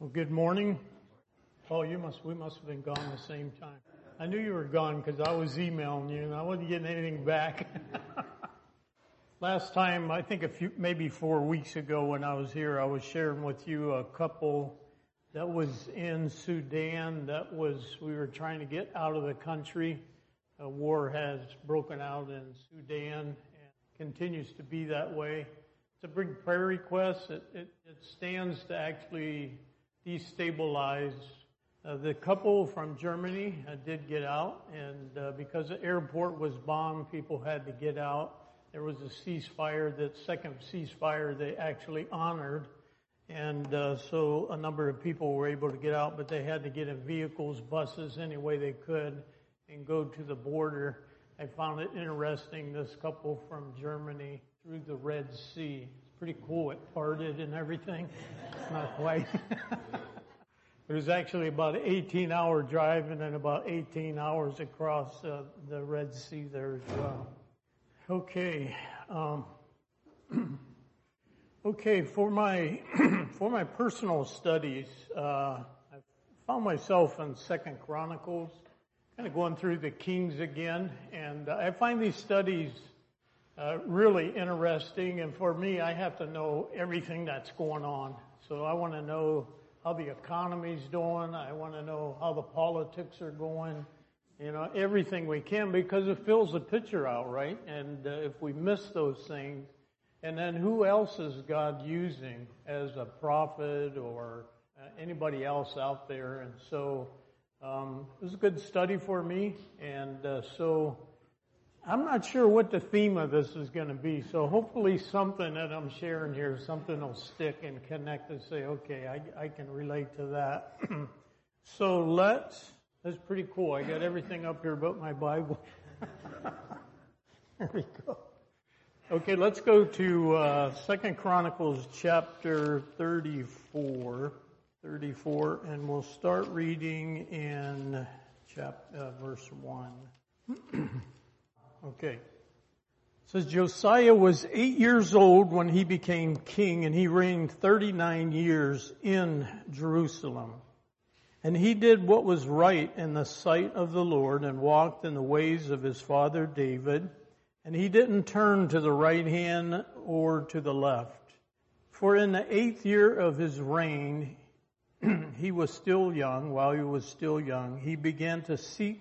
Well, good morning. Oh, you must, we must have been gone the same time. I knew you were gone because I was emailing you and I wasn't getting anything back. Last time, I think a few, maybe four weeks ago when I was here, I was sharing with you a couple that was in Sudan that was, we were trying to get out of the country. A war has broken out in Sudan and continues to be that way. It's a big prayer request. It, it, it stands to actually destabilize. Uh, the couple from Germany uh, did get out, and uh, because the airport was bombed, people had to get out. There was a ceasefire, that second ceasefire they actually honored, and uh, so a number of people were able to get out, but they had to get in vehicles, buses, any way they could, and go to the border. I found it interesting. This couple from Germany through the Red Sea. Pretty cool. It parted and everything. It's not quite. it was actually about an 18 hour drive and then about 18 hours across uh, the Red Sea there as well. Okay. Um, okay, for my for my personal studies, uh, I found myself in Second Chronicles, kind of going through the Kings again, and I find these studies uh, really interesting. And for me, I have to know everything that's going on. So I want to know how the economy's doing. I want to know how the politics are going. You know, everything we can because it fills the picture out, right? And uh, if we miss those things, and then who else is God using as a prophet or uh, anybody else out there? And so um, it was a good study for me. And uh, so I'm not sure what the theme of this is going to be, so hopefully something that I'm sharing here, something will stick and connect and say, okay, I, I can relate to that. so let's, that's pretty cool. I got everything up here but my Bible. there we go. Okay, let's go to uh, Second Chronicles chapter 34, 34, and we'll start reading in chap, uh, verse 1. Okay. It says Josiah was eight years old when he became king and he reigned 39 years in Jerusalem. And he did what was right in the sight of the Lord and walked in the ways of his father David. And he didn't turn to the right hand or to the left. For in the eighth year of his reign, he was still young, while he was still young, he began to seek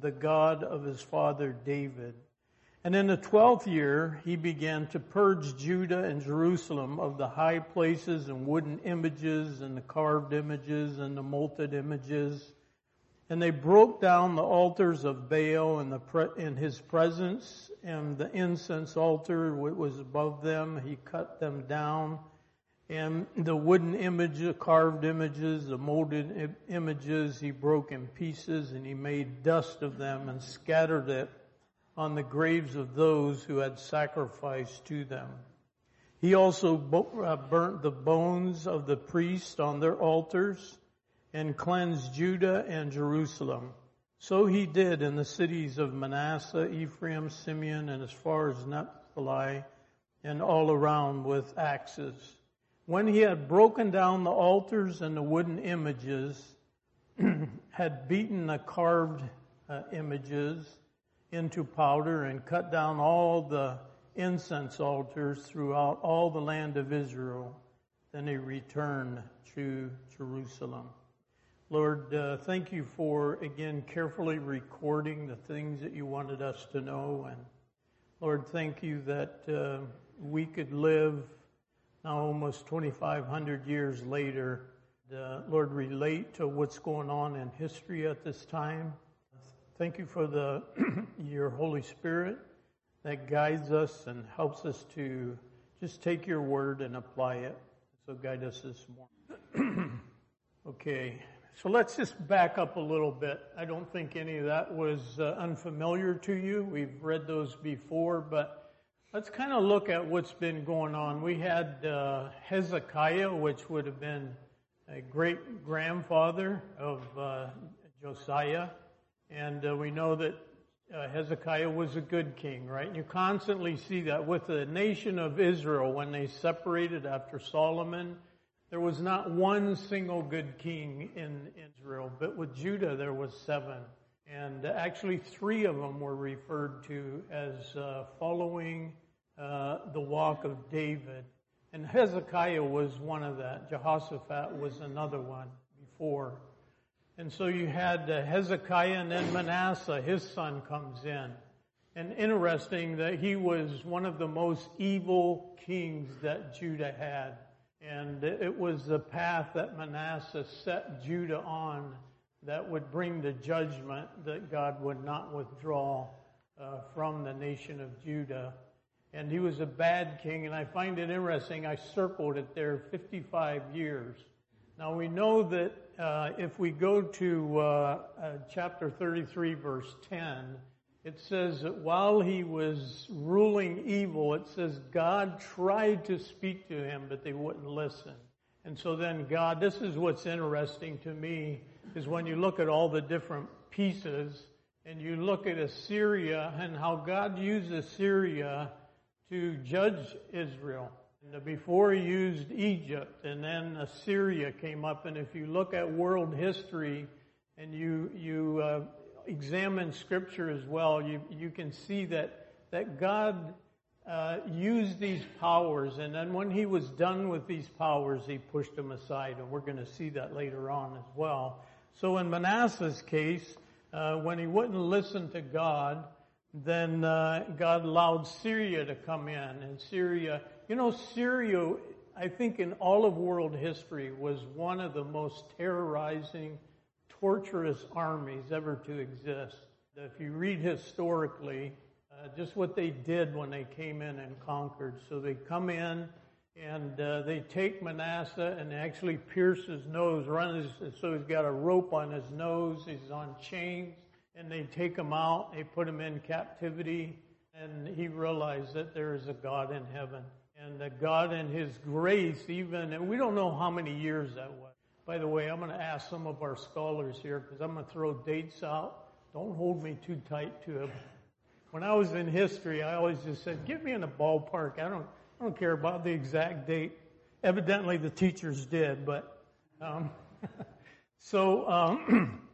the God of his father David. And in the twelfth year, he began to purge Judah and Jerusalem of the high places and wooden images and the carved images and the molded images. And they broke down the altars of Baal in, the in his presence and the incense altar which was above them. He cut them down and the wooden images, the carved images, the molded images, he broke in pieces and he made dust of them and scattered it on the graves of those who had sacrificed to them. He also uh, burnt the bones of the priests on their altars and cleansed Judah and Jerusalem. So he did in the cities of Manasseh, Ephraim, Simeon, and as far as Naphtali, and all around with axes. When he had broken down the altars and the wooden images, had beaten the carved uh, images into powder and cut down all the incense altars throughout all the land of Israel, then he returned to Jerusalem. Lord, uh, thank you for again carefully recording the things that you wanted us to know. And Lord, thank you that uh, we could live now almost 2,500 years later, the Lord relate to what's going on in history at this time. Thank you for the your Holy Spirit that guides us and helps us to just take your word and apply it. So guide us this morning. okay, so let's just back up a little bit. I don't think any of that was uh, unfamiliar to you. We've read those before, but Let's kind of look at what's been going on. We had uh, Hezekiah, which would have been a great grandfather of uh, Josiah, and uh, we know that uh, Hezekiah was a good king, right? You constantly see that with the nation of Israel when they separated after Solomon. there was not one single good king in Israel, but with Judah there was seven. And actually three of them were referred to as uh, following uh, the walk of David. And Hezekiah was one of that. Jehoshaphat was another one before. And so you had uh, Hezekiah and then Manasseh, his son comes in. And interesting that he was one of the most evil kings that Judah had. And it was the path that Manasseh set Judah on that would bring the judgment that God would not withdraw uh, from the nation of Judah. And he was a bad king, and I find it interesting. I circled it there 55 years. Now we know that uh, if we go to uh, uh chapter 33, verse 10, it says that while he was ruling evil, it says God tried to speak to him, but they wouldn't listen. And so then God, this is what's interesting to me, is when you look at all the different pieces and you look at Assyria and how God used Assyria to judge Israel. And before he used Egypt and then Assyria came up. And if you look at world history and you, you, uh, examine scripture as well, you, you can see that, that God uh, used these powers, and then when he was done with these powers, he pushed them aside, and we're going to see that later on as well. So in Manasseh's case, uh, when he wouldn't listen to God, then uh, God allowed Syria to come in, and Syria, you know, Syria, I think in all of world history was one of the most terrorizing torturous armies ever to exist. If you read historically, uh, just what they did when they came in and conquered. So they come in and uh, they take Manasseh and actually pierce his nose, run his, so he's got a rope on his nose, he's on chains, and they take him out, they put him in captivity, and he realized that there is a God in heaven. And that God in His grace, even, and we don't know how many years that was. By the way, I'm going to ask some of our scholars here because I'm going to throw dates out. Don't hold me too tight to them. When I was in history, I always just said, "Give me in a ballpark." I don't, I don't care about the exact date. Evidently, the teachers did, but um, so um,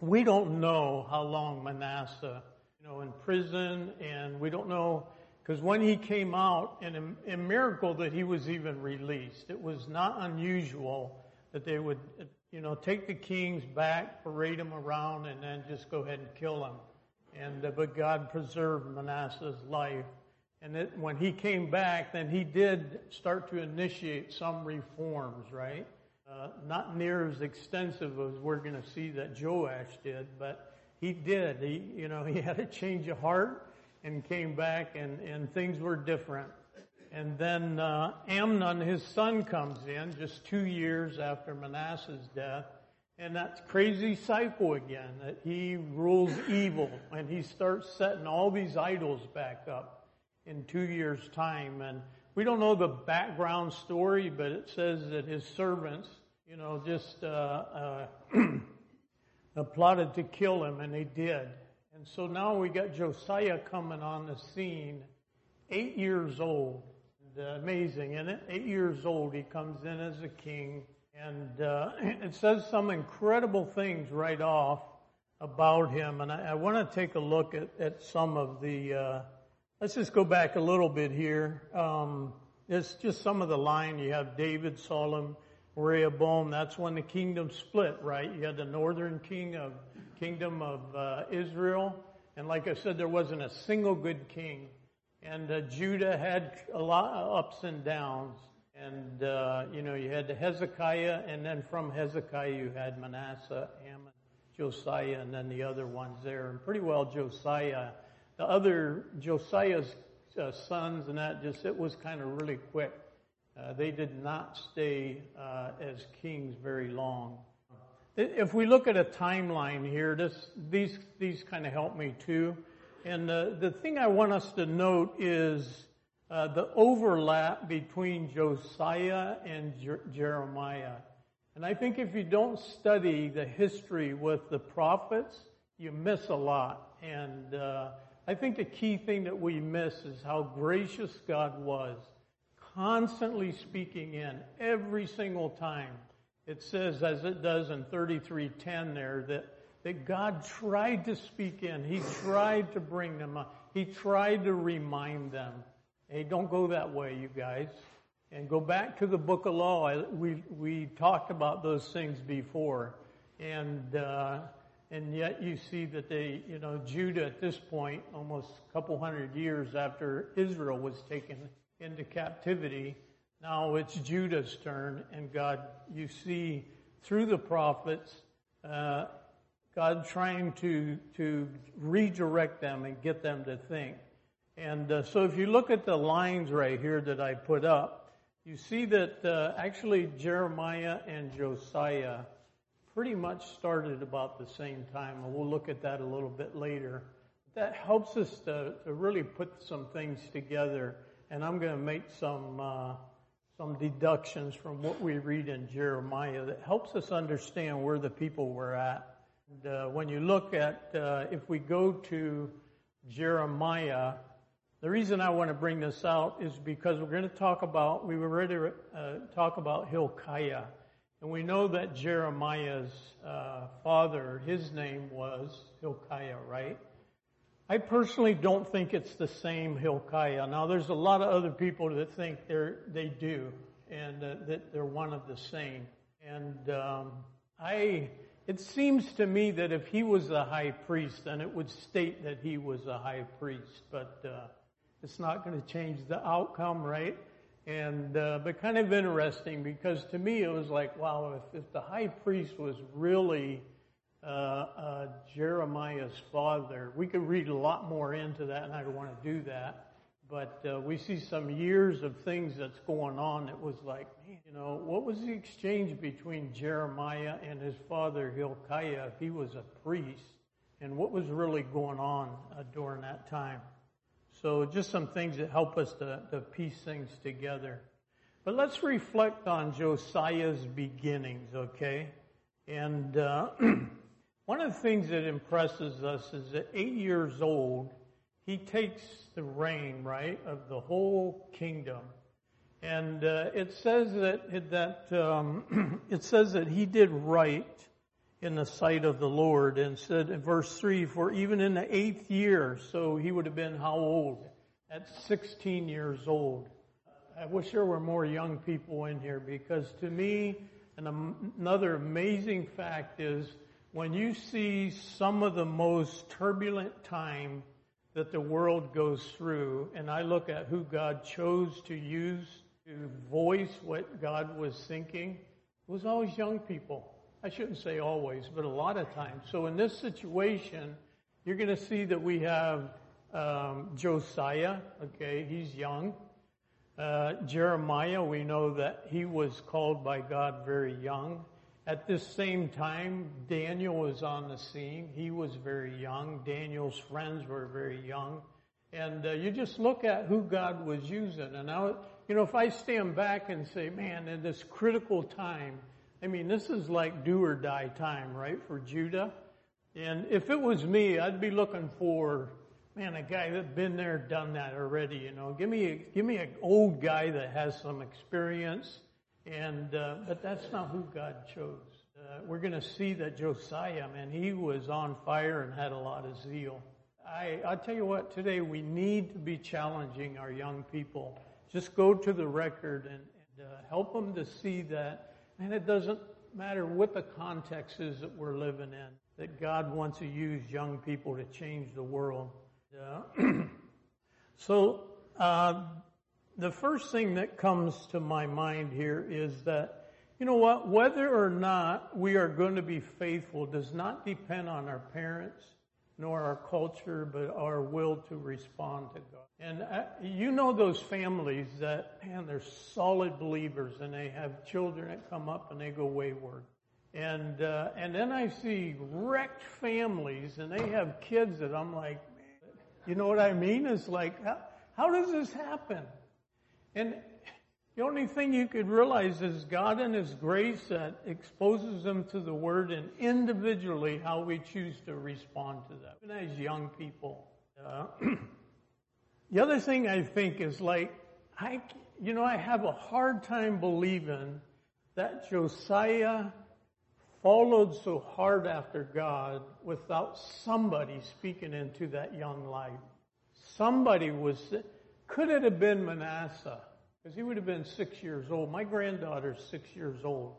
we don't know how long Manasseh, you know, in prison, and we don't know because when he came out, and a, a miracle that he was even released. It was not unusual that they would, you know, take the kings back, parade them around, and then just go ahead and kill them. And uh, but God preserved Manasseh's life, and it, when he came back, then he did start to initiate some reforms, right? Uh, not near as extensive as we're going to see that Joash did, but he did. He, you know, he had a change of heart and came back, and and things were different. And then uh, Amnon, his son, comes in just two years after Manasseh's death. And that's crazy cycle again, that he rules evil and he starts setting all these idols back up in two years' time. And we don't know the background story, but it says that his servants, you know, just uh, uh, plotted to kill him, and they did. And so now we got Josiah coming on the scene, eight years old uh, amazing, it? Eight years old, he comes in as a king, and uh, it says some incredible things right off about him. And I, I want to take a look at, at some of the. Uh, let's just go back a little bit here. Um, it's just some of the line. You have David, Solomon, Rehoboam. That's when the kingdom split, right? You had the northern king of kingdom of uh, Israel, and like I said, there wasn't a single good king and uh, Judah had a lot of ups and downs. And, uh, you know, you had Hezekiah, and then from Hezekiah you had Manasseh, Amon, Josiah, and then the other ones there. And pretty well Josiah. The other, Josiah's uh, sons and that just, it was kind of really quick. Uh, they did not stay uh, as kings very long. If we look at a timeline here, this, these, these kind of help me too. And uh, the thing I want us to note is uh, the overlap between Josiah and Jer- Jeremiah. And I think if you don't study the history with the prophets, you miss a lot. And uh, I think the key thing that we miss is how gracious God was, constantly speaking in every single time. It says, as it does in 3310 there, that, that God tried to speak in. He tried to bring them up. He tried to remind them. Hey, don't go that way, you guys. And go back to the book of law. We, we talked about those things before. And, uh, and yet you see that they, you know, Judah at this point, almost a couple hundred years after Israel was taken into captivity, now it's Judah's turn, and God, you see through the prophets, uh, God trying to to redirect them and get them to think. And uh, so, if you look at the lines right here that I put up, you see that uh, actually Jeremiah and Josiah pretty much started about the same time, and we'll look at that a little bit later. That helps us to, to really put some things together, and I'm going to make some uh, some deductions from what we read in Jeremiah that helps us understand where the people were at. And, uh, when you look at, uh, if we go to Jeremiah, the reason I want to bring this out is because we're going to talk about, we were ready to uh, talk about Hilkiah. And we know that Jeremiah's uh, father, his name was Hilkiah, right? I personally don't think it's the same Hilkiah. Now, there's a lot of other people that think they're, they do, and uh, that they're one of the same. And um, I, it seems to me that if he was a high priest, then it would state that he was a high priest. But uh, it's not going to change the outcome, right? And, uh, but kind of interesting because to me it was like, wow, if, if the high priest was really uh, uh, Jeremiah's father, we could read a lot more into that, and I don't want to do that. But uh, we see some years of things that's going on. It was like, man, you know, what was the exchange between Jeremiah and his father Hilkiah he was a priest? And what was really going on uh, during that time? So just some things that help us to, to piece things together. But let's reflect on Josiah's beginnings, okay? And uh, one of the things that impresses us is that eight years old, he takes the reign, right, of the whole kingdom. And uh, it says that that um, it says that he did right in the sight of the Lord and said in verse 3, for even in the eighth year, so he would have been how old? At 16 years old. I wish there were more young people in here because to me, another amazing fact is when you see some of the most turbulent time that the world goes through, and I look at who God chose to use to voice what God was thinking, it was always young people. I shouldn't say always, but a lot of times. So in this situation, you're going to see that we have um, Josiah. Okay, he's young. Uh, Jeremiah, we know that he was called by God very young. At this same time, Daniel was on the scene. He was very young. Daniel's friends were very young. And uh, you just look at who God was using. And now, you know, if I stand back and say, man, in this critical time, I mean, this is like do or die time, right, for Judah. And if it was me, I'd be looking for, man, a guy that's been there, done that already. You know, give me a, give me an old guy that has some experience. And uh, but that's not who God chose. Uh, we're going to see that Josiah, man, he was on fire and had a lot of zeal. I I tell you what, today we need to be challenging our young people. Just go to the record and, and uh, help them to see that and it doesn't matter what the context is that we're living in, that God wants to use young people to change the world. Yeah. so, uh, the first thing that comes to my mind here is that, you know what, whether or not we are going to be faithful does not depend on our parents, nor our culture, but our will to respond to God. And uh, you know those families that, man, they're solid believers and they have children that come up and they go wayward. And, uh, and then I see wrecked families and they have kids that I'm like, you know what I mean? It's like, how, how does this happen? And the only thing you could realize is God and His grace that exposes them to the Word and individually how we choose to respond to that. Even as young people. Uh, The other thing I think is like, I, you know, I have a hard time believing that Josiah followed so hard after God without somebody speaking into that young life. Somebody was, could it have been Manasseh? Because he would have been six years old. My granddaughter's six years old.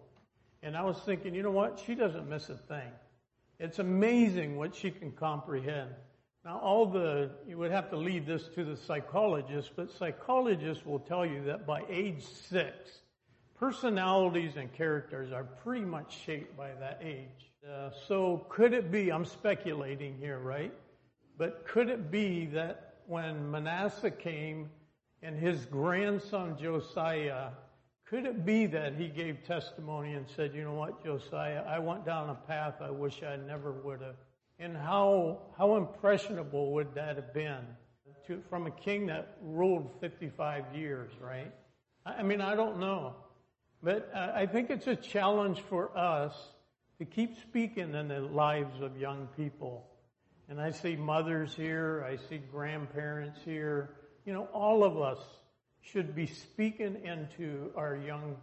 And I was thinking, you know what? She doesn't miss a thing. It's amazing what she can comprehend. Now, all the, you would have to leave this to the psychologist, but psychologists will tell you that by age six, personalities and characters are pretty much shaped by that age. Uh, so could it be, I'm speculating here, right? But could it be that when Manasseh came and his grandson Josiah, could it be that he gave testimony and said, you know what, Josiah, I went down a path I wish I never would have. And how, how impressionable would that have been to, from a king that ruled 55 years, right? I mean, I don't know. But I think it's a challenge for us to keep speaking in the lives of young people. And I see mothers here, I see grandparents here. You know, all of us should be speaking into our young.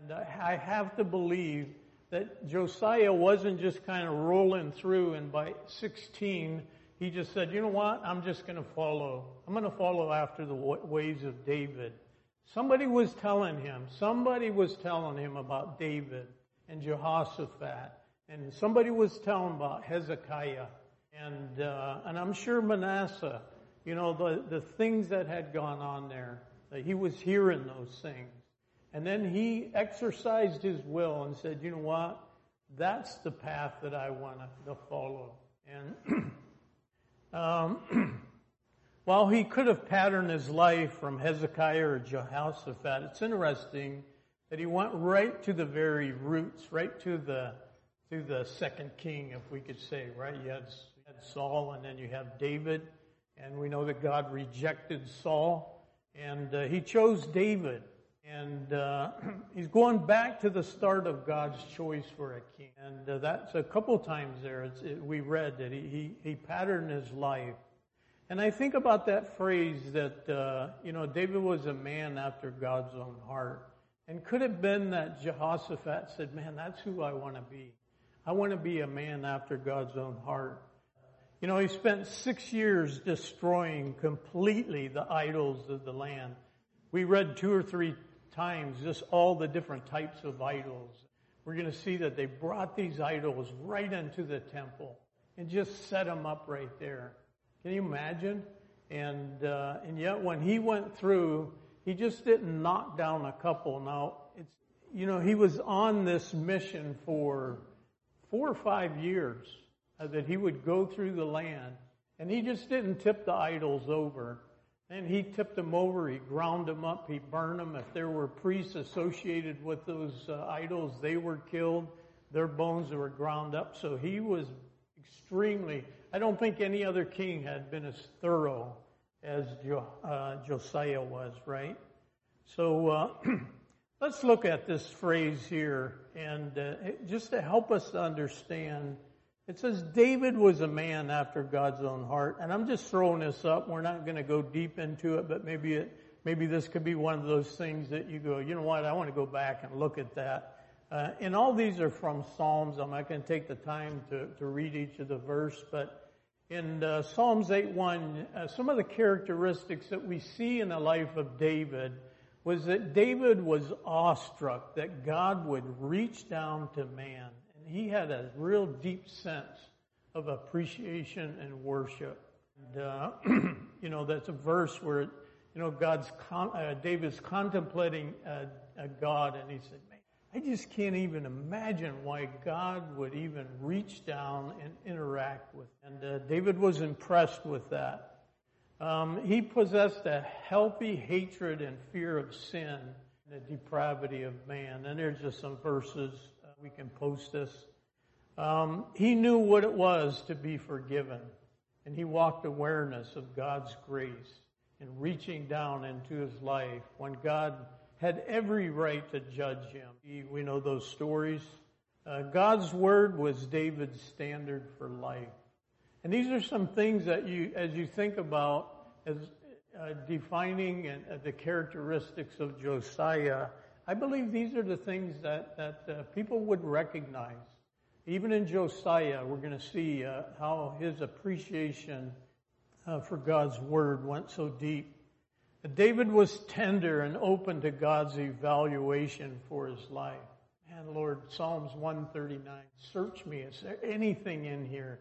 And I have to believe that Josiah wasn't just kind of rolling through and by 16 he just said, you know what? I'm just going to follow. I'm going to follow after the ways of David. Somebody was telling him, somebody was telling him about David and Jehoshaphat, and somebody was telling about Hezekiah, and uh, and I'm sure Manasseh, you know, the the things that had gone on there, he was hearing those things, and then he exercised his will and said, you know what, that's the path that I want to follow, and um, While he could have patterned his life from Hezekiah or Jehoshaphat, it's interesting that he went right to the very roots, right to the to the second king, if we could say, right? You had Saul, and then you have David, and we know that God rejected Saul, and uh, he chose David, and uh, he's going back to the start of God's choice for a king, and uh, that's a couple times there. It, we read that he, he he patterned his life and I think about that phrase that, uh, you know, David was a man after God's own heart. And could have been that Jehoshaphat said, man, that's who I want to be. I want to be a man after God's own heart. You know, he spent six years destroying completely the idols of the land. We read two or three times just all the different types of idols. We're going to see that they brought these idols right into the temple and just set them up right there. Can you imagine? And uh, and yet when he went through, he just didn't knock down a couple. Now it's you know he was on this mission for four or five years that he would go through the land, and he just didn't tip the idols over. And he tipped them over, he ground them up, he burned them. If there were priests associated with those uh, idols, they were killed. Their bones were ground up. So he was extremely I don't think any other king had been as thorough as jo, uh, Josiah was, right? So uh, let's look at this phrase here, and uh, just to help us understand. It says David was a man after God's own heart, and I'm just throwing this up. We're not going to go deep into it, but maybe it, maybe this could be one of those things that you go, you know what? I want to go back and look at that. Uh, and all these are from Psalms. I'm not going to take the time to, to read each of the verse, but in uh, Psalms 8:1, uh, some of the characteristics that we see in the life of David was that David was awestruck that God would reach down to man, he had a real deep sense of appreciation and worship. And, uh, you know, that's a verse where you know God's con- uh, David's contemplating a God, and he said, man, I just can't even imagine why God would even reach down and interact with. And uh, David was impressed with that. Um, he possessed a healthy hatred and fear of sin and the depravity of man. And there's just some verses we can post this. Um, he knew what it was to be forgiven, and he walked awareness of God's grace in reaching down into his life when God had every right to judge him. We know those stories. Uh, God's word was David's standard for life. And these are some things that you, as you think about, as uh, defining and, uh, the characteristics of Josiah, I believe these are the things that, that uh, people would recognize. Even in Josiah, we're going to see uh, how his appreciation uh, for God's word went so deep. David was tender and open to God's evaluation for his life. And Lord, Psalms 139, search me. Is there anything in here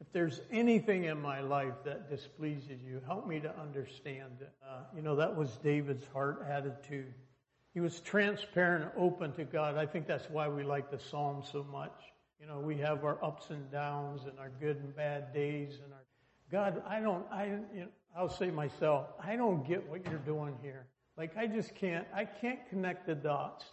if there's anything in my life that displeases you, help me to understand. Uh, you know, that was David's heart attitude. He was transparent open to God. I think that's why we like the Psalms so much. You know, we have our ups and downs and our good and bad days and our God, I don't, I, you know, I'll say myself, I don't get what you're doing here. Like I just can't, I can't connect the dots.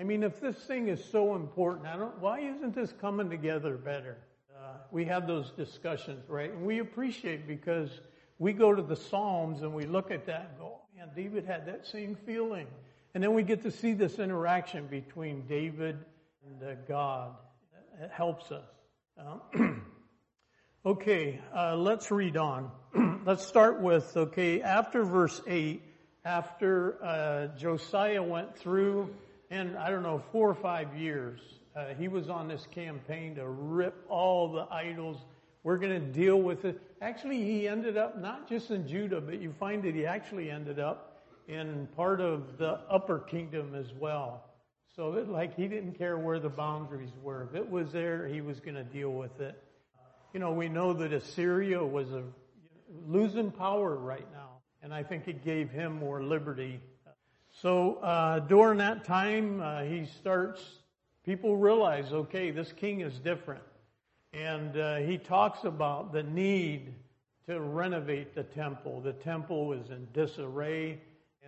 I mean, if this thing is so important, I don't, why isn't this coming together better? Uh, we have those discussions, right? And we appreciate because we go to the Psalms and we look at that and go, man, David had that same feeling. And then we get to see this interaction between David and uh, God. It helps us. Uh, okay, uh, let's read on. let's start with, okay, after verse 8, after uh, Josiah went through, and I don't know, four or five years, uh, he was on this campaign to rip all the idols. We're going to deal with it. Actually, he ended up not just in Judah, but you find that he actually ended up in part of the upper kingdom as well. So that like he didn't care where the boundaries were. If it was there, he was going to deal with it. You know, we know that Assyria was a, losing power right now, and I think it gave him more liberty. So uh, during that time, uh, he starts people realize, okay, this king is different. And uh, he talks about the need to renovate the temple. The temple was in disarray,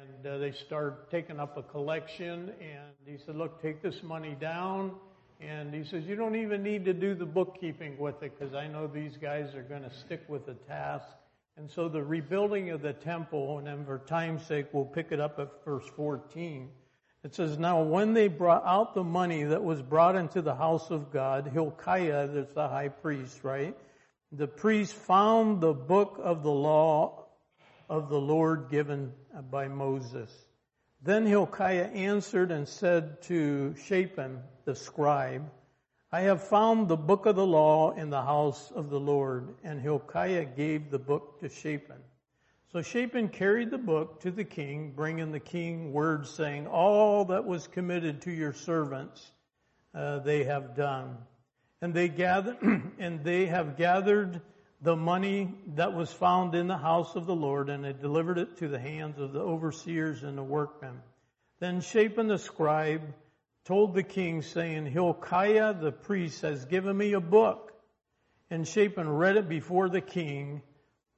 and uh, they start taking up a collection. And he said, look, take this money down. And he says, you don't even need to do the bookkeeping with it because I know these guys are going to stick with the task. And so the rebuilding of the temple, and then for time's sake, we'll pick it up at verse 14 it says, Now when they brought out the money that was brought into the house of God, Hilkiah, that's the high priest, right? The priest found the book of the law of the Lord given by Moses. Then Hilkiah answered and said to Shaphan, the scribe, I have found the book of the law in the house of the Lord. And Hilkiah gave the book to Shaphan. So Shaphan carried the book to the king, bringing the king word saying, all that was committed to your servants, uh, they have done. And they and they have gathered the money that was found in the house of the Lord, and they delivered it to the hands of the overseers and the workmen. Then Shaphan the scribe told the king saying, Hilkiah the priest has given me a book. And Shaphan read it before the king,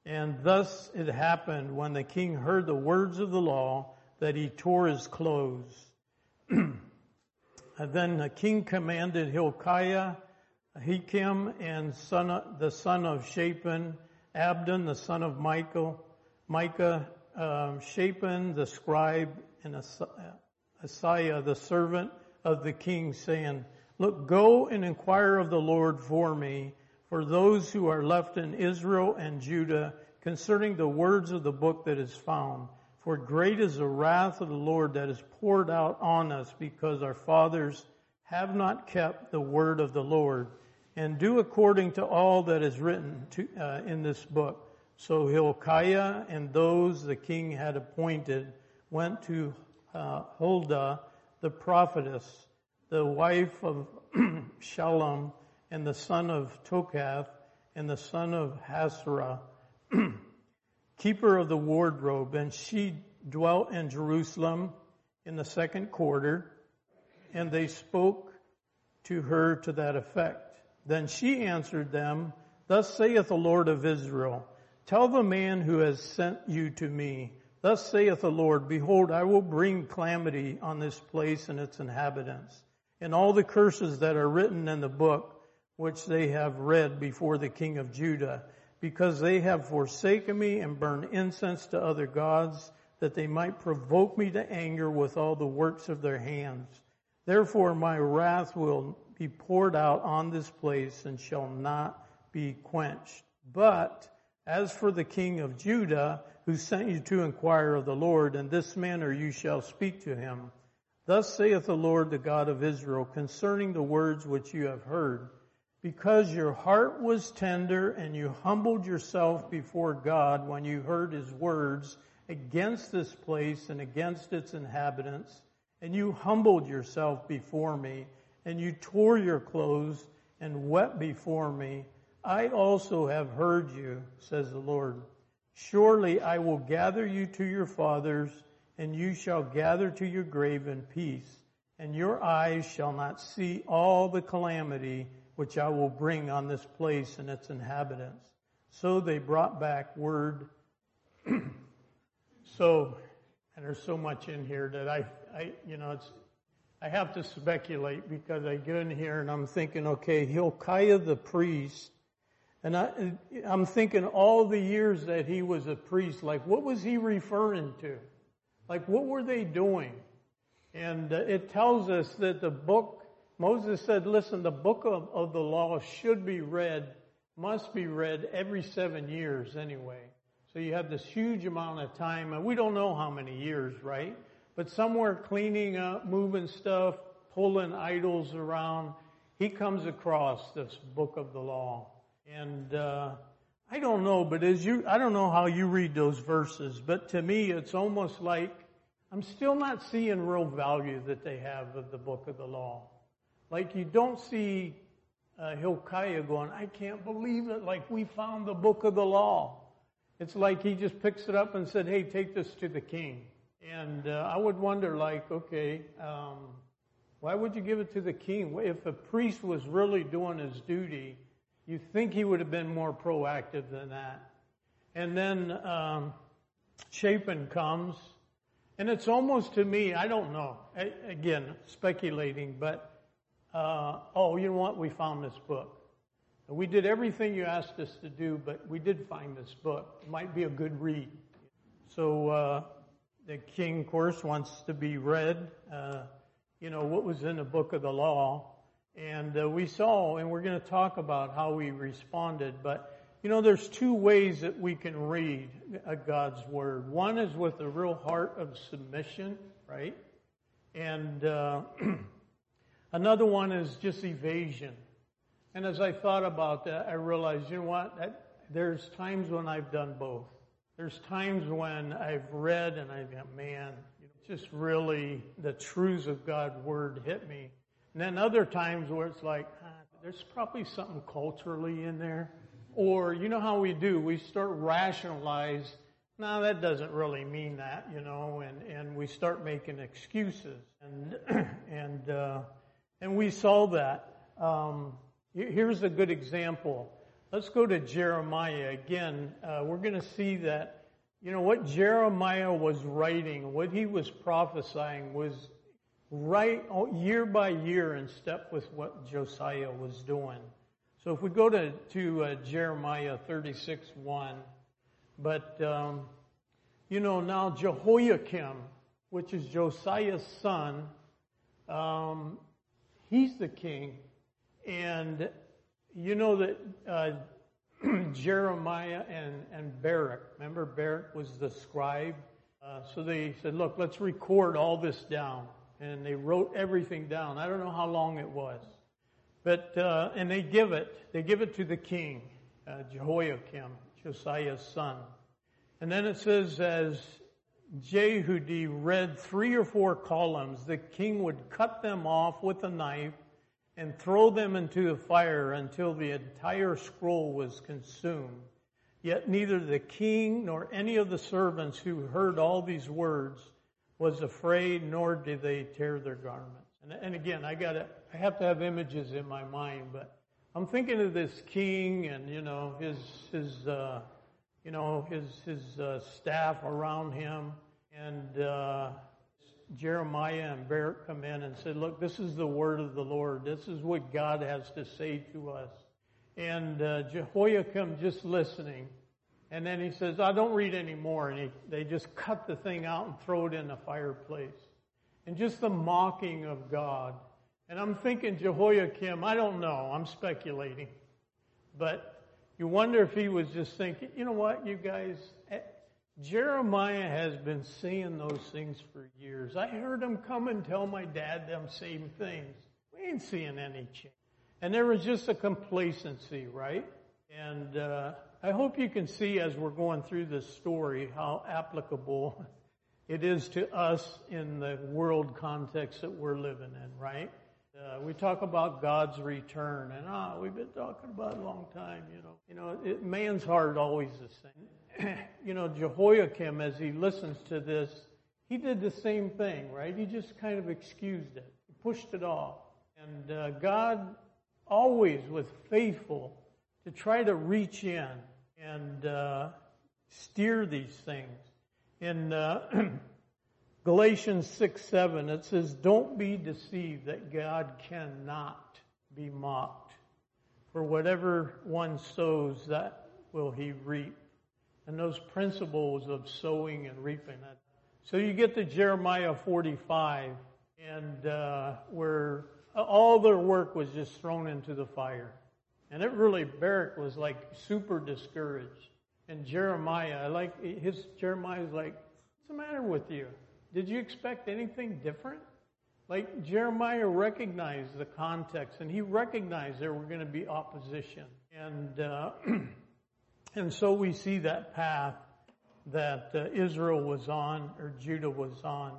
and thus it happened when the king heard the words of the law that he tore his clothes. and then the king commanded Hilkiah, Ahikam, and son of, the son of Shaphan, Abdon, the son of Michael, Micah, um, Shaphan, the scribe, and Asaiah, the servant of the king, saying, Look, go and inquire of the Lord for me, for those who are left in Israel and Judah concerning the words of the book that is found. For great is the wrath of the Lord that is poured out on us because our fathers have not kept the word of the Lord and do according to all that is written to, uh, in this book. So Hilkiah and those the king had appointed went to uh, Huldah, the prophetess, the wife of Shallum, and the son of Tokhath, and the son of Hasrah, keeper of the wardrobe, and she dwelt in Jerusalem in the second quarter, and they spoke to her to that effect. Then she answered them, Thus saith the Lord of Israel, Tell the man who has sent you to me, Thus saith the Lord, Behold, I will bring calamity on this place and its inhabitants, and all the curses that are written in the book which they have read before the king of Judah, because they have forsaken me and burned incense to other gods, that they might provoke me to anger with all the works of their hands. Therefore my wrath will be poured out on this place and shall not be quenched. But as for the king of Judah, who sent you to inquire of the Lord, in this manner you shall speak to him. Thus saith the Lord, the God of Israel, concerning the words which you have heard, because your heart was tender and you humbled yourself before God when you heard his words against this place and against its inhabitants, and you humbled yourself before me, and you tore your clothes and wept before me, I also have heard you, says the Lord. Surely I will gather you to your fathers, and you shall gather to your grave in peace, and your eyes shall not see all the calamity which I will bring on this place and its inhabitants. So they brought back word. so, and there's so much in here that I, I, you know, it's, I have to speculate because I get in here and I'm thinking, okay, Hilkiah the priest and I, I'm thinking all the years that he was a priest, like what was he referring to? Like what were they doing? And uh, it tells us that the book, Moses said, listen, the book of, of the law should be read, must be read every seven years anyway. So you have this huge amount of time, and we don't know how many years, right? But somewhere cleaning up, moving stuff, pulling idols around, he comes across this book of the law. And uh, I don't know, but as you, I don't know how you read those verses, but to me, it's almost like I'm still not seeing real value that they have of the book of the law. Like you don't see uh, Hilkiah going, I can't believe it. Like we found the book of the law. It's like he just picks it up and said, Hey, take this to the king. And uh, I would wonder, like, okay, um, why would you give it to the king? If a priest was really doing his duty, you think he would have been more proactive than that. And then um, comes, and it's almost to me, I don't know, again, speculating, but, uh, oh, you know what? We found this book. We did everything you asked us to do, but we did find this book. It might be a good read. So uh, the king, course, wants to be read. Uh, you know what was in the book of the law, and uh, we saw, and we're going to talk about how we responded, but you know, there's two ways that we can read God's Word. One is with a real heart of submission, right? And uh, another one is just evasion. And as I thought about that, I realized, you know what? That, there's times when I've done both. There's times when I've read and I've gone, man, just really the truths of God's Word hit me. And then other times where it's like, ah, there's probably something culturally in there. Or, you know how we do, we start rationalize, no, that doesn't really mean that, you know, and, and we start making excuses. And, and, uh, and we saw that. Um, here's a good example. Let's go to Jeremiah again. Uh, we're going to see that, you know, what Jeremiah was writing, what he was prophesying was right year by year in step with what Josiah was doing. So if we go to, to uh, Jeremiah 36, 1, but, um, you know, now Jehoiakim, which is Josiah's son, um, he's the king. And you know that uh, Jeremiah and, and Baruch, remember Barak was the scribe? Uh, so they said, look, let's record all this down and they wrote everything down. I don't know how long it was, but uh, and they give it. They give it to the king, uh, Jehoiakim, Josiah's son, and then it says as Jehudi read three or four columns, the king would cut them off with a knife and throw them into the fire until the entire scroll was consumed. Yet neither the king nor any of the servants who heard all these words was afraid, nor did they tear their garments. And, and again, I got I have to have images in my mind, but I'm thinking of this king and you know his his uh, you know his his uh, staff around him, and uh, Jeremiah and Barak come in and said, "Look, this is the word of the Lord. This is what God has to say to us." And uh, Jehoiakim just listening. And then he says, I don't read anymore. And he, they just cut the thing out and throw it in the fireplace. And just the mocking of God. And I'm thinking Jehoiakim, I don't know, I'm speculating. But you wonder if he was just thinking, you know what, you guys, Jeremiah has been seeing those things for years. I heard him come and tell my dad them same things. We ain't seeing any change. And there was just a complacency, right? And uh, I hope you can see as we're going through this story how applicable it is to us in the world context that we're living in, right? Uh, we talk about God's return, and ah, we've been talking about it a long time. You know, you know, it, man's heart always the same. you know, Jehoiakim, as he listens to this, he did the same thing, right? He just kind of excused it, he pushed it off, and uh, God always was faithful to try to reach in and uh, steer these things. In uh, Galatians 6 7, it says, Don't be deceived that God cannot be mocked. For whatever one sows, that will he reap. And those principles of sowing and reaping. So you get to Jeremiah 45, and uh, where all their work was just thrown into the fire. And it really, Baruch was like super discouraged. And Jeremiah, I like his, Jeremiah's like, what's the matter with you? Did you expect anything different? Like Jeremiah recognized the context and he recognized there were going to be opposition. And, uh, and so we see that path that uh, Israel was on or Judah was on.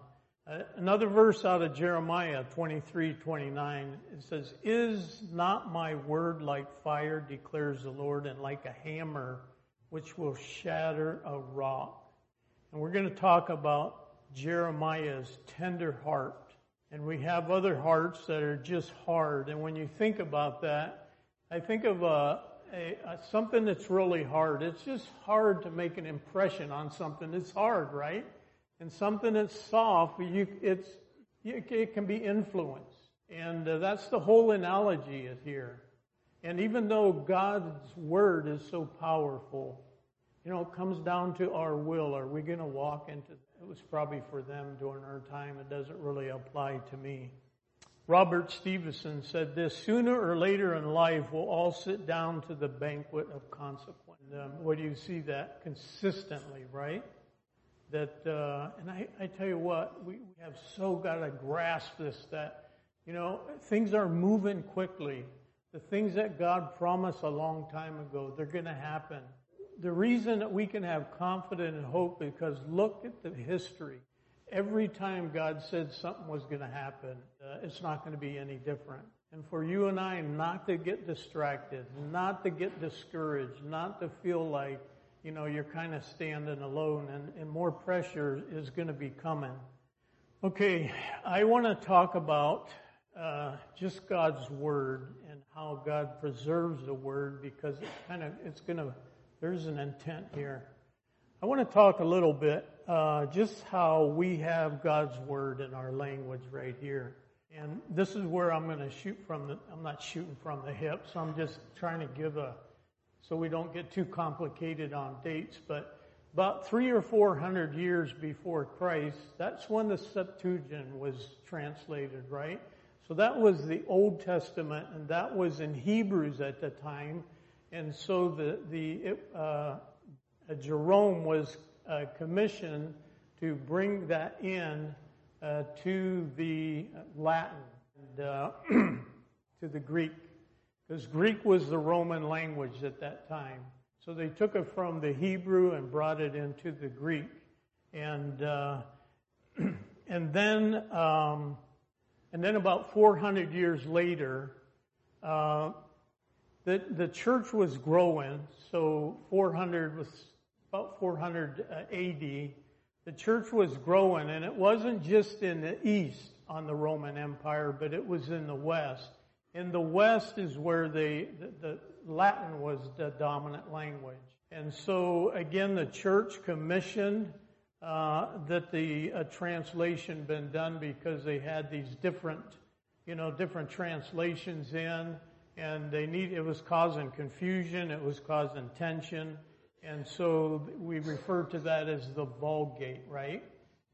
Uh, another verse out of Jeremiah 23, 29, it says, Is not my word like fire, declares the Lord, and like a hammer which will shatter a rock? And we're going to talk about Jeremiah's tender heart. And we have other hearts that are just hard. And when you think about that, I think of a, a, a, something that's really hard. It's just hard to make an impression on something that's hard, right? And something that's soft, you, it's, it can be influenced. And uh, that's the whole analogy is here. And even though God's word is so powerful, you know, it comes down to our will. Are we going to walk into it was probably for them during our time. It doesn't really apply to me. Robert Stevenson said this, sooner or later in life we'll all sit down to the banquet of consequence. Um, where do you see that consistently, right? That, uh, and I, I tell you what, we, we have so got to grasp this that, you know, things are moving quickly. The things that God promised a long time ago, they're going to happen the reason that we can have confidence and hope because look at the history. Every time God said something was going to happen, uh, it's not going to be any different. And for you and I not to get distracted, not to get discouraged, not to feel like, you know, you're kind of standing alone and, and more pressure is going to be coming. Okay, I want to talk about uh, just God's Word and how God preserves the Word because it's kind of, it's going to there's an intent here. I want to talk a little bit uh, just how we have God's word in our language right here. And this is where I'm going to shoot from the, I'm not shooting from the hip, so I'm just trying to give a, so we don't get too complicated on dates, but about three or four hundred years before Christ, that's when the Septuagint was translated, right? So that was the Old Testament, and that was in Hebrews at the time, and so the, the uh, Jerome was commissioned to bring that in uh, to the Latin and uh, to the Greek, because Greek was the Roman language at that time. So they took it from the Hebrew and brought it into the Greek, and uh, and then um, and then about 400 years later, uh, the, the church was growing, so 400 was about 400 uh, AD. The church was growing, and it wasn't just in the east on the Roman Empire, but it was in the west. In the west is where they, the, the Latin was the dominant language. And so again, the church commissioned uh, that the uh, translation been done because they had these different, you know, different translations in and they need, it was causing confusion, it was causing tension, and so we refer to that as the Vulgate, right?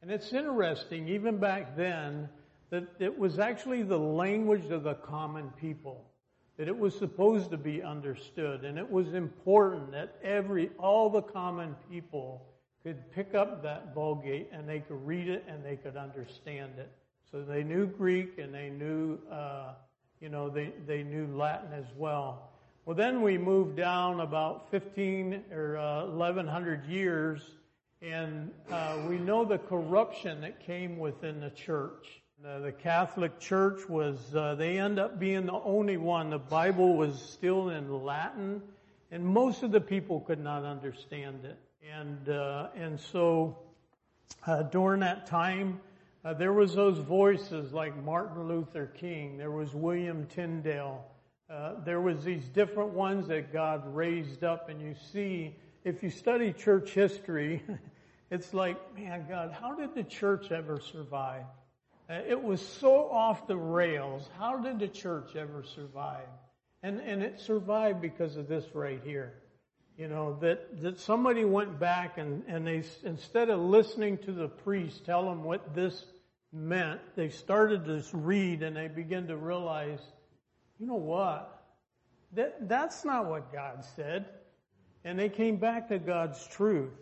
And it's interesting, even back then, that it was actually the language of the common people, that it was supposed to be understood, and it was important that every, all the common people could pick up that Vulgate and they could read it and they could understand it. So they knew Greek and they knew, uh, you know, they, they knew Latin as well. Well, then we moved down about 15 or uh, 1100 years and uh, we know the corruption that came within the church. The, the Catholic Church was, uh, they end up being the only one. The Bible was still in Latin and most of the people could not understand it. And, uh, and so, uh, during that time, uh, there was those voices like Martin Luther King, there was William Tyndale, uh, there was these different ones that God raised up and you see, if you study church history, it's like, man, God, how did the church ever survive? Uh, it was so off the rails. How did the church ever survive? And, and it survived because of this right here. You know, that, that somebody went back and, and they, instead of listening to the priest tell them what this meant, they started to read and they began to realize, you know what? That, that's not what God said. And they came back to God's truth.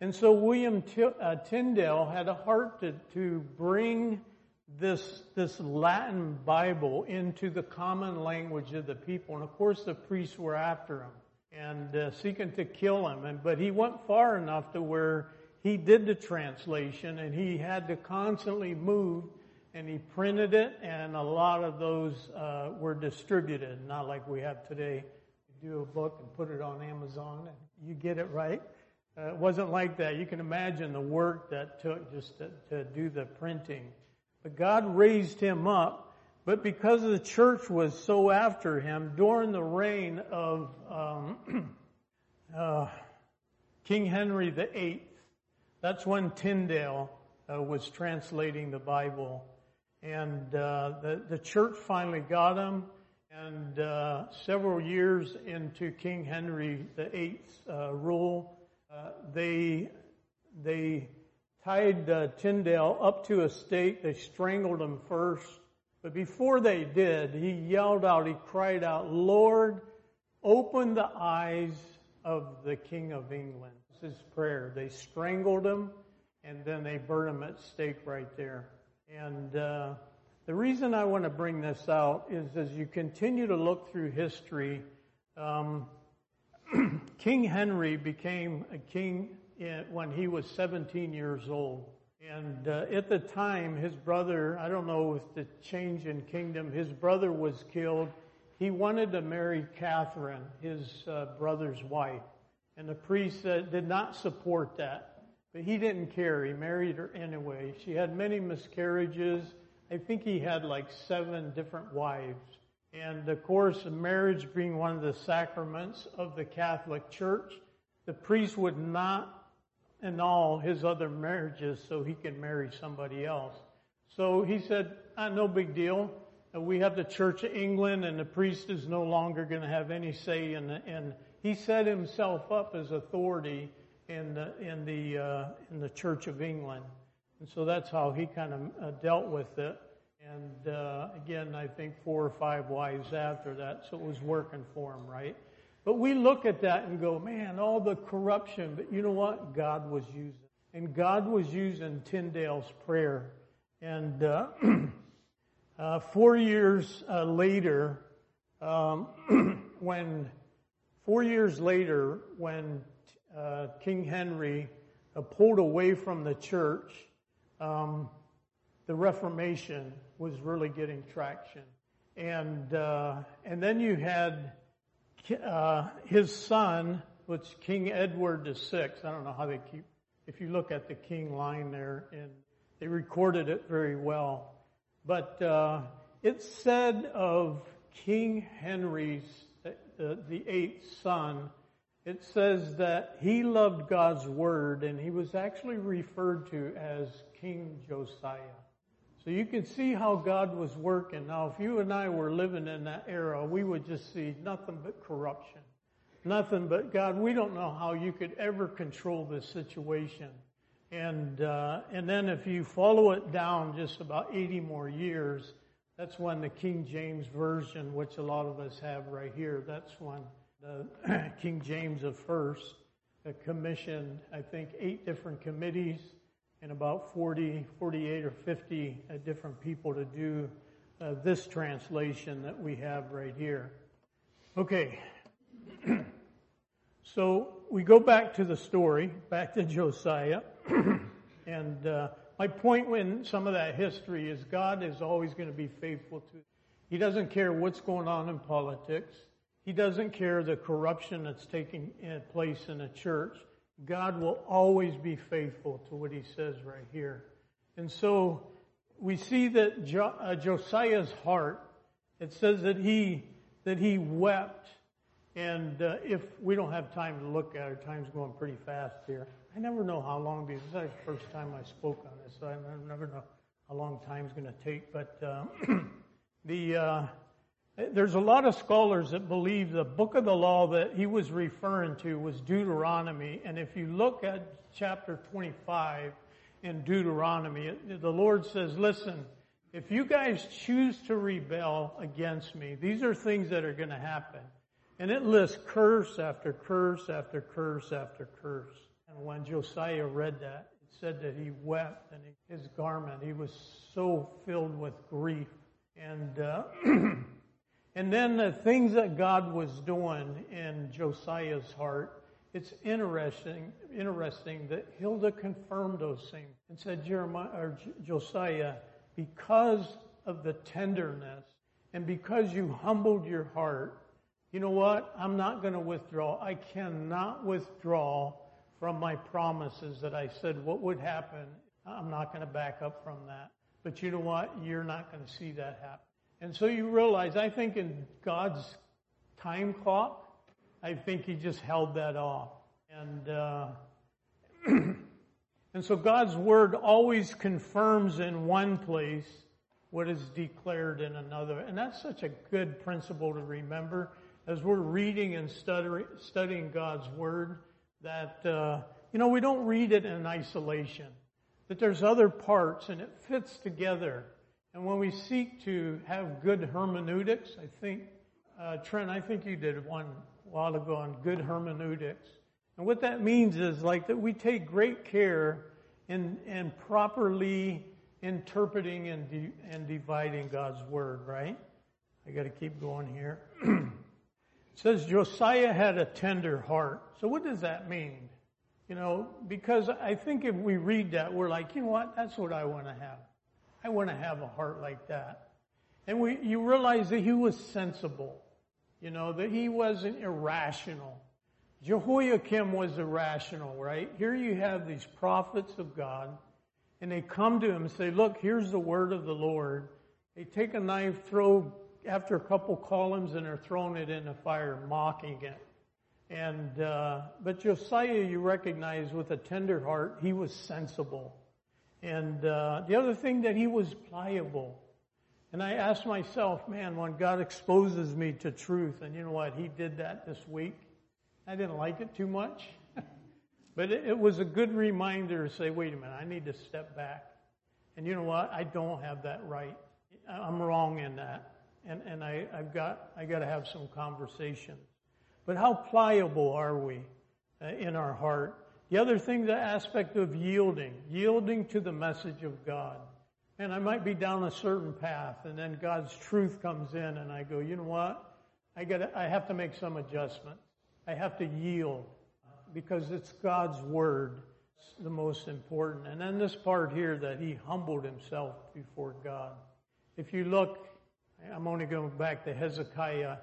And so William uh, Tyndale had a heart to, to bring this, this Latin Bible into the common language of the people. And of course the priests were after him and uh, seeking to kill him. And, but he went far enough to where he did the translation and he had to constantly move and he printed it and a lot of those uh, were distributed, not like we have today. You do a book and put it on Amazon and you get it right. Uh, it wasn't like that. You can imagine the work that took just to, to do the printing. But God raised him up but because the church was so after him during the reign of um, uh, King Henry VIII, that's when Tyndale uh, was translating the Bible. And uh, the, the church finally got him. And uh, several years into King Henry VIII's uh, rule, uh, they they tied Tyndale up to a stake. They strangled him first but before they did, he yelled out, he cried out, Lord, open the eyes of the King of England. This is prayer. They strangled him and then they burned him at stake right there. And uh, the reason I want to bring this out is as you continue to look through history, um, King Henry became a king when he was 17 years old. And uh, at the time, his brother, I don't know if the change in kingdom, his brother was killed. He wanted to marry Catherine, his uh, brother's wife. And the priest uh, did not support that. But he didn't care. He married her anyway. She had many miscarriages. I think he had like seven different wives. And of course, marriage being one of the sacraments of the Catholic Church, the priest would not annul his other marriages so he could marry somebody else. So he said, ah, no big deal. Uh, we have the Church of England and the priest is no longer going to have any say in he set himself up as authority in the, in the, uh, in the Church of England. And so that's how he kind of uh, dealt with it. And, uh, again, I think four or five wives after that, so it was working for him, right? But we look at that and go, man, all the corruption. But you know what? God was using. And God was using Tyndale's prayer. And uh, uh, four years uh, later, um, when four years later, when uh, King Henry uh, pulled away from the church, um, the Reformation was really getting traction. And uh, and then you had uh, his son, which King Edward VI, I don't know how they keep, if you look at the king line there, and they recorded it very well. But uh, it said of King Henry's, the eighth son, it says that he loved God's word, and he was actually referred to as King Josiah. So you can see how God was working. Now, if you and I were living in that era, we would just see nothing but corruption. Nothing but God, we don't know how you could ever control this situation. And, uh, and then if you follow it down just about 80 more years, that's when the King James Version, which a lot of us have right here, that's when the King James of first, commissioned, I think, eight different committees and about 40, 48 or 50 uh, different people to do uh, this translation that we have right here. Okay. so we go back to the story, back to Josiah. and uh, my point in some of that history is God is always going to be faithful to. He doesn't care what's going on in politics. He doesn't care the corruption that's taking uh, place in the church. God will always be faithful to what he says right here. And so we see that jo- uh, Josiah's heart, it says that he, that he wept. And uh, if we don't have time to look at it, time's going pretty fast here. I never know how long, because this is the first time I spoke on this, so I never know how long time's going to take. But uh, the, uh, there's a lot of scholars that believe the book of the law that he was referring to was Deuteronomy. And if you look at chapter 25 in Deuteronomy, the Lord says, listen, if you guys choose to rebel against me, these are things that are going to happen. And it lists curse after curse after curse after curse. And when Josiah read that, it said that he wept and his garment, he was so filled with grief. And, uh, And then the things that God was doing in Josiah's heart, it's interesting, interesting that Huldah confirmed those things and said, Jeremiah, or Josiah, because of the tenderness and because you humbled your heart, you know what? I'm not going to withdraw. I cannot withdraw from my promises that I said what would happen. I'm not going to back up from that. But you know what? You're not going to see that happen. And so you realize, I think in God's time clock, I think He just held that off. And, uh, and so God's Word always confirms in one place what is declared in another. And that's such a good principle to remember as we're reading and studying God's Word that, uh, you know, we don't read it in isolation. That there's other parts and it fits together. And when we seek to have good hermeneutics, I think, uh, Trent, I think you did one a while ago on good hermeneutics. And what that means is like that we take great care in, in properly interpreting and, de- and dividing God's word, right? I got to keep going here. it says Josiah had a tender heart. So what does that mean? You know, because I think if we read that, we're like, you know what? That's what I want to have. I want to have a heart like that. And we, you realize that he was sensible, you know, that he wasn't irrational. Jehoiakim was irrational, right? Here you have these prophets of God, and they come to him and say, look, here's the word of the Lord. They take a knife, throw after a couple columns, and they're throwing it in the fire, mocking it. And, uh, but Josiah, you recognize with a tender heart, he was sensible. And uh, the other thing that he was pliable. And I asked myself, man, when God exposes me to truth, and you know what, he did that this week. I didn't like it too much. but it, it was a good reminder to say, wait a minute, I need to step back. And you know what? I don't have that right. I'm wrong in that. And, and I, I've got, I got to have some conversations. But how pliable are we uh, in our heart? The other thing, the aspect of yielding, yielding to the message of God. And I might be down a certain path and then God's truth comes in and I go, you know what? I got I have to make some adjustments. I have to yield because it's God's word It's the most important. And then this part here that he humbled himself before God. If you look, I'm only going back to Hezekiah.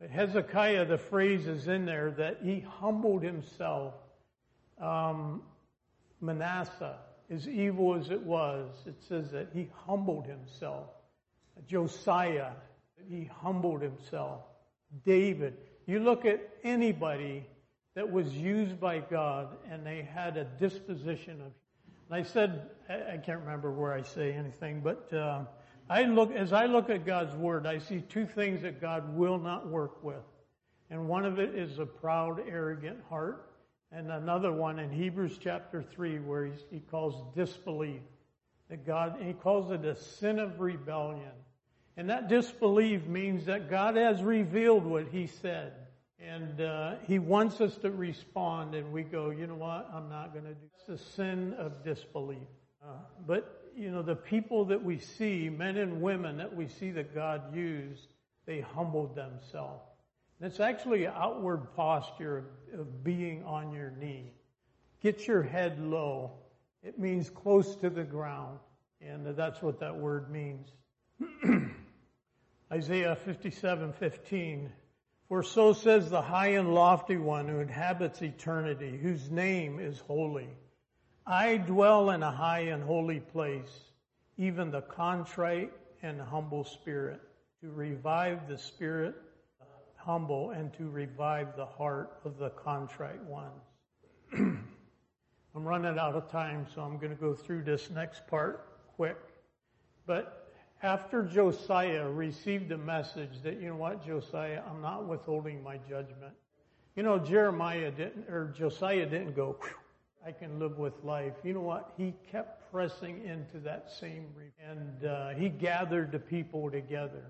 But Hezekiah, the phrase is in there that he humbled himself um, Manasseh, as evil as it was, it says that he humbled himself. Josiah, he humbled himself. David, you look at anybody that was used by God and they had a disposition of. And I said, I can't remember where I say anything, but uh, I look as I look at God's word, I see two things that God will not work with, and one of it is a proud, arrogant heart, and another one in Hebrews chapter 3 where he calls disbelief. That God, he calls it a sin of rebellion. And that disbelief means that God has revealed what he said. And uh, he wants us to respond, and we go, you know what? I'm not going to do. It's the sin of disbelief. Uh, but you know, the people that we see, men and women that we see that God used, they humbled themselves. And it's actually outward posture of, being on your knee. Get your head low. It means close to the ground. And that's what that word means. Isaiah 57:15 For so says the high and lofty one who inhabits eternity whose name is holy I dwell in a high and holy place even the contrite and humble spirit to revive the spirit humble and to revive the heart of the contrite ones. I'm running out of time so I'm going to go through this next part quick. But after Josiah received the message that, you know what, Josiah, I'm not withholding my judgment. You know, Jeremiah didn't, or Josiah didn't go, I can live with life. You know what? He kept pressing into that same, and uh, he gathered the people together.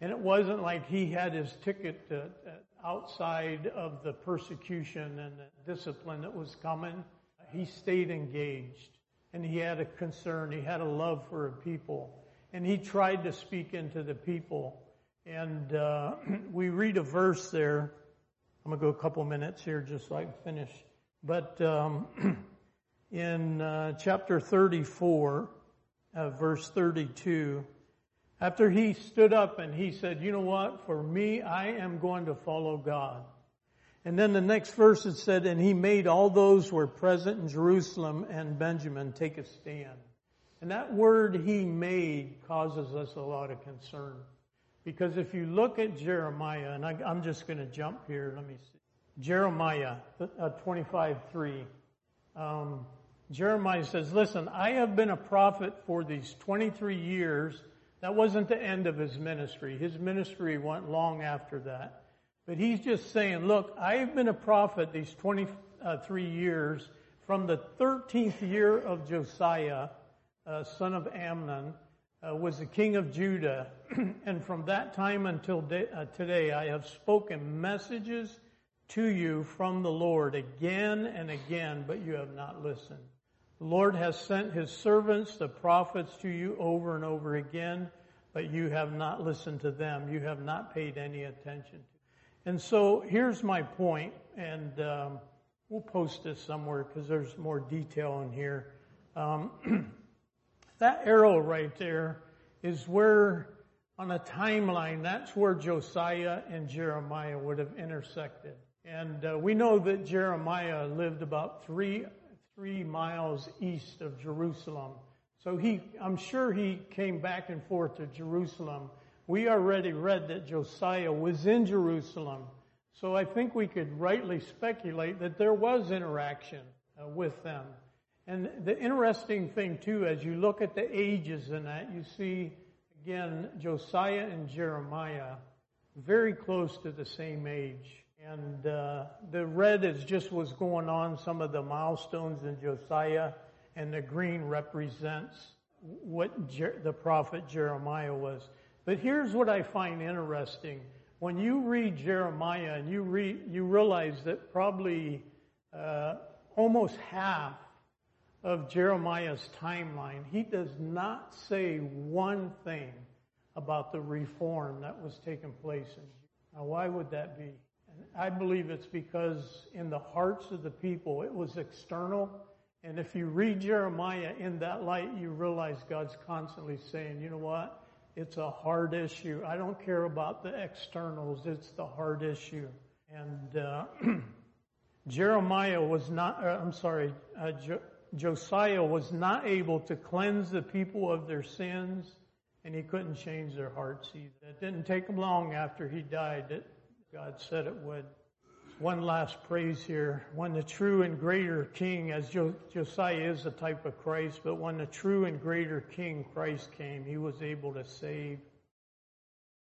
And it wasn't like he had his ticket to, uh, outside of the persecution and the discipline that was coming. He stayed engaged, and he had a concern. He had a love for people and he tried to speak into the people. And uh, we read a verse there. I'm going to go a couple minutes here just so I can finish. But um, in uh, chapter 34, uh, verse 32, after he stood up and he said, you know what, for me, I am going to follow God. And then the next verse it said, and he made all those who were present in Jerusalem and Benjamin take a stand. And that word he made causes us a lot of concern. Because if you look at Jeremiah, and I, am just going to jump here, let me see. Jeremiah uh, 25, 3. Um, Jeremiah says, listen, I have been a prophet for these 23 years. That wasn't the end of his ministry. His ministry went long after that. But he's just saying, look, I've been a prophet these 23 years from the 13th year of Josiah uh, son of Amnon, uh, was the king of Judah. and from that time until uh, today, I have spoken messages to you from the Lord again and again, but you have not listened. The Lord has sent his servants, the prophets, to you over and over again, but you have not listened to them. You have not paid any attention. To. And so here's my point, and um, we'll post this somewhere because there's more detail in here. Um, That arrow right there is where, on a timeline, that's where Josiah and Jeremiah would have intersected. And uh, we know that Jeremiah lived about three, three miles east of Jerusalem. So he, I'm sure he came back and forth to Jerusalem. We already read that Josiah was in Jerusalem. So I think we could rightly speculate that there was interaction uh, with them. And the interesting thing too, as you look at the ages in that, you see again Josiah and Jeremiah very close to the same age. And uh, the red is just what's going on, some of the milestones in Josiah, and the green represents what Jer- the prophet Jeremiah was. But here's what I find interesting. When you read Jeremiah and you read, you realize that probably uh, almost half of Jeremiah's timeline, he does not say one thing about the reform that was taking place. In, now, why would that be? I believe it's because in the hearts of the people, it was external. And if you read Jeremiah in that light, you realize God's constantly saying, you know what? It's a hard issue. I don't care about the externals. It's the hard issue. And uh, Jeremiah was not, uh, I'm sorry, uh, Josiah was not able to cleanse the people of their sins, and he couldn't change their hearts either. It didn't take him long after he died that God said it would. One last praise here. When the true and greater king, as Josiah is a type of Christ, but when the true and greater king, Christ came, he was able to save